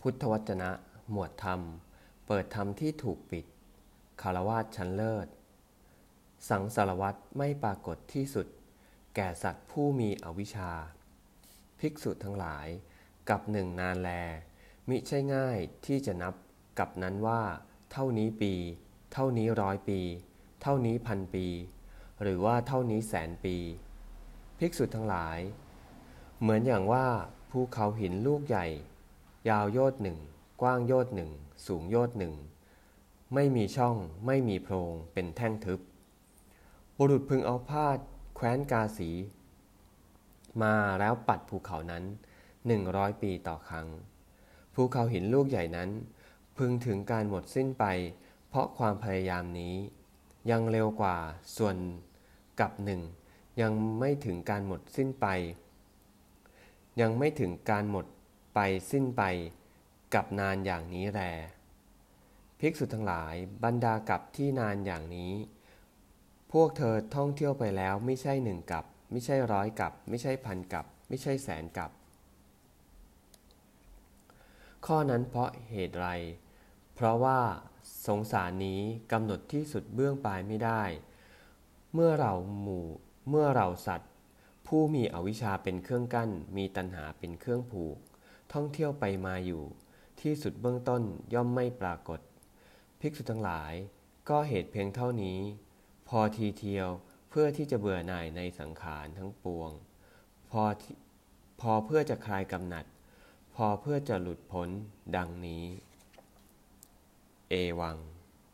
พุทธวจนะ หมวดธรรม เปิดธรรมที่ถูกปิดคารวาสชั้นเลิศ สังสารวัตไม่ปรากฏที่สุด แก่สัตว์ผู้มีอวิชชา ภิกษุทั้งหลาย กับหนึ่งนานแล มิใช่ง่ายที่จะนับกับนั้นว่า เท่านี้ปี เท่านี้ร้อยปี เท่านี้พันปี หรือว่าเท่านี้แสนปี ภิกษุทั้งหลาย เหมือนอย่างว่าภูเขาหินลูกใหญ่ ยาวโยชน์หนึ่งกว้างโยชน์หนึ่งสูงโยชน์หนึ่งไม่มีช่องไม่มีโพรงเป็นแท่งทึบ บุรุษพึงเอาผ้าแคว้นกาสี มาแล้วปัดภูเขานั้นหนึ่งร้อยปีต่อครั้ง ภูเขาหินลูกใหญ่นั้น พึงถึงการหมดสิ้นไป เพราะความพยายามนี้ ยังเร็วกว่าส่วนกับหนึ่งยังไม่ถึงการหมดสิ้นไป ยังไม่ถึงการหมด ไปสิ้นไปกับนานอย่างนี้แลภิกษุทั้งหลายบรรดากับที่นานอย่างนี้ พวกเธอท่องเที่ยวไปแล้วไม่ใช่หนึ่งกับ ไม่ใช่ร้อยกับ ไม่ใช่พันกับ ไม่ใช่แสนกับ ข้อนั้นเพราะเหตุไร เพราะว่าสงสารนี้กำหนดที่สุดเบื้องปลายไม่ได้ เมื่อเราหมู่ เมื่อเราสัตว์ ผู้มีอวิชชาเป็นเครื่องกั้น มีตัณหาเป็นเครื่องผูก ท่องเที่ยวไปมาอยู่ ที่สุดเบื้องต้นย่อมไม่ปรากฏ ภิกษุทั้งหลาย ก็เหตุเพียงเท่านี้ พอทีเทียวเพื่อที่จะเบื่อหน่ายในสังขารทั้งปวง พอพอเพื่อจะคลายกำหนัด พอเพื่อจะหลุดพ้นดังนี้ เอวัง